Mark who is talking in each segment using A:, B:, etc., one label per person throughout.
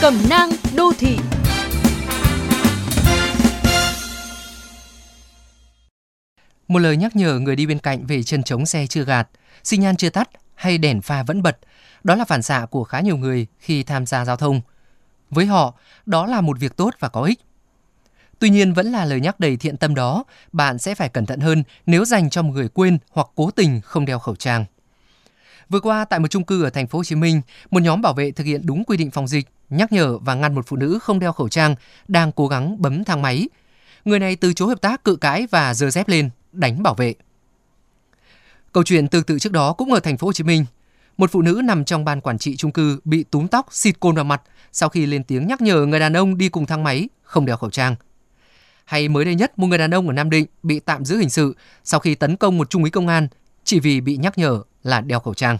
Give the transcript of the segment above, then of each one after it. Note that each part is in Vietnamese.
A: Cẩm nang đô thị
B: Một lời nhắc nhở người đi bên cạnh về chân chống xe chưa gạt, xi nhan chưa tắt hay đèn pha vẫn bật. Đó là phản xạ của khá nhiều người khi tham gia giao thông. Với họ, đó là một việc tốt và có ích. Tuy nhiên vẫn là lời nhắc đầy thiện tâm đó, bạn sẽ phải cẩn thận hơn nếu dành cho một người quên hoặc cố tình không đeo khẩu trang. Vừa qua tại một chung cư ở thành phố Hồ Chí Minh, một nhóm bảo vệ thực hiện đúng quy định phòng dịch, nhắc nhở và ngăn một phụ nữ không đeo khẩu trang đang cố gắng bấm thang máy. Người này từ chối hợp tác cự cãi và giơ dép lên đánh bảo vệ. Câu chuyện tương tự trước đó cũng ở thành phố Hồ Chí Minh. Một phụ nữ nằm trong ban quản trị chung cư bị túm tóc xịt cồn vào mặt sau khi lên tiếng nhắc nhở người đàn ông đi cùng thang máy không đeo khẩu trang. Hay mới đây nhất, một người đàn ông ở Nam Định bị tạm giữ hình sự sau khi tấn công một trung úy công an chỉ vì bị nhắc nhở là đeo khẩu trang.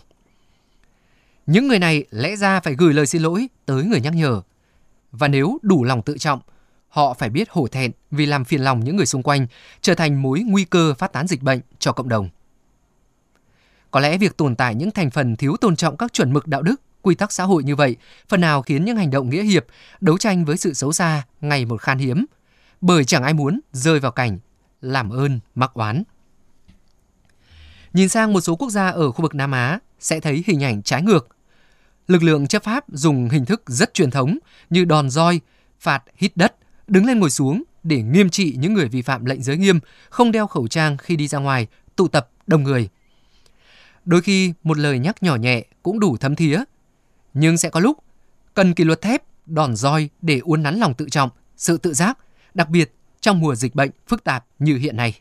B: Những người này lẽ ra phải gửi lời xin lỗi tới người nhắc nhở. Và nếu đủ lòng tự trọng, họ phải biết hổ thẹn vì làm phiền lòng những người xung quanh, trở thành mối nguy cơ phát tán dịch bệnh cho cộng đồng. Có lẽ việc tồn tại những thành phần thiếu tôn trọng các chuẩn mực đạo đức, quy tắc xã hội như vậy, phần nào khiến những hành động nghĩa hiệp, đấu tranh với sự xấu xa ngày một khan hiếm, bởi chẳng ai muốn rơi vào cảnh làm ơn mắc oán. Nhìn sang một số quốc gia ở khu vực Nam Á sẽ thấy hình ảnh trái ngược. Lực lượng chấp pháp dùng hình thức rất truyền thống như đòn roi, phạt hít đất, đứng lên ngồi xuống để nghiêm trị những người vi phạm lệnh giới nghiêm, không đeo khẩu trang khi đi ra ngoài, tụ tập đông người. Đôi khi một lời nhắc nhỏ nhẹ cũng đủ thấm thía, nhưng sẽ có lúc cần kỷ luật thép, đòn roi để uốn nắn lòng tự trọng, sự tự giác, đặc biệt trong mùa dịch bệnh phức tạp như hiện nay.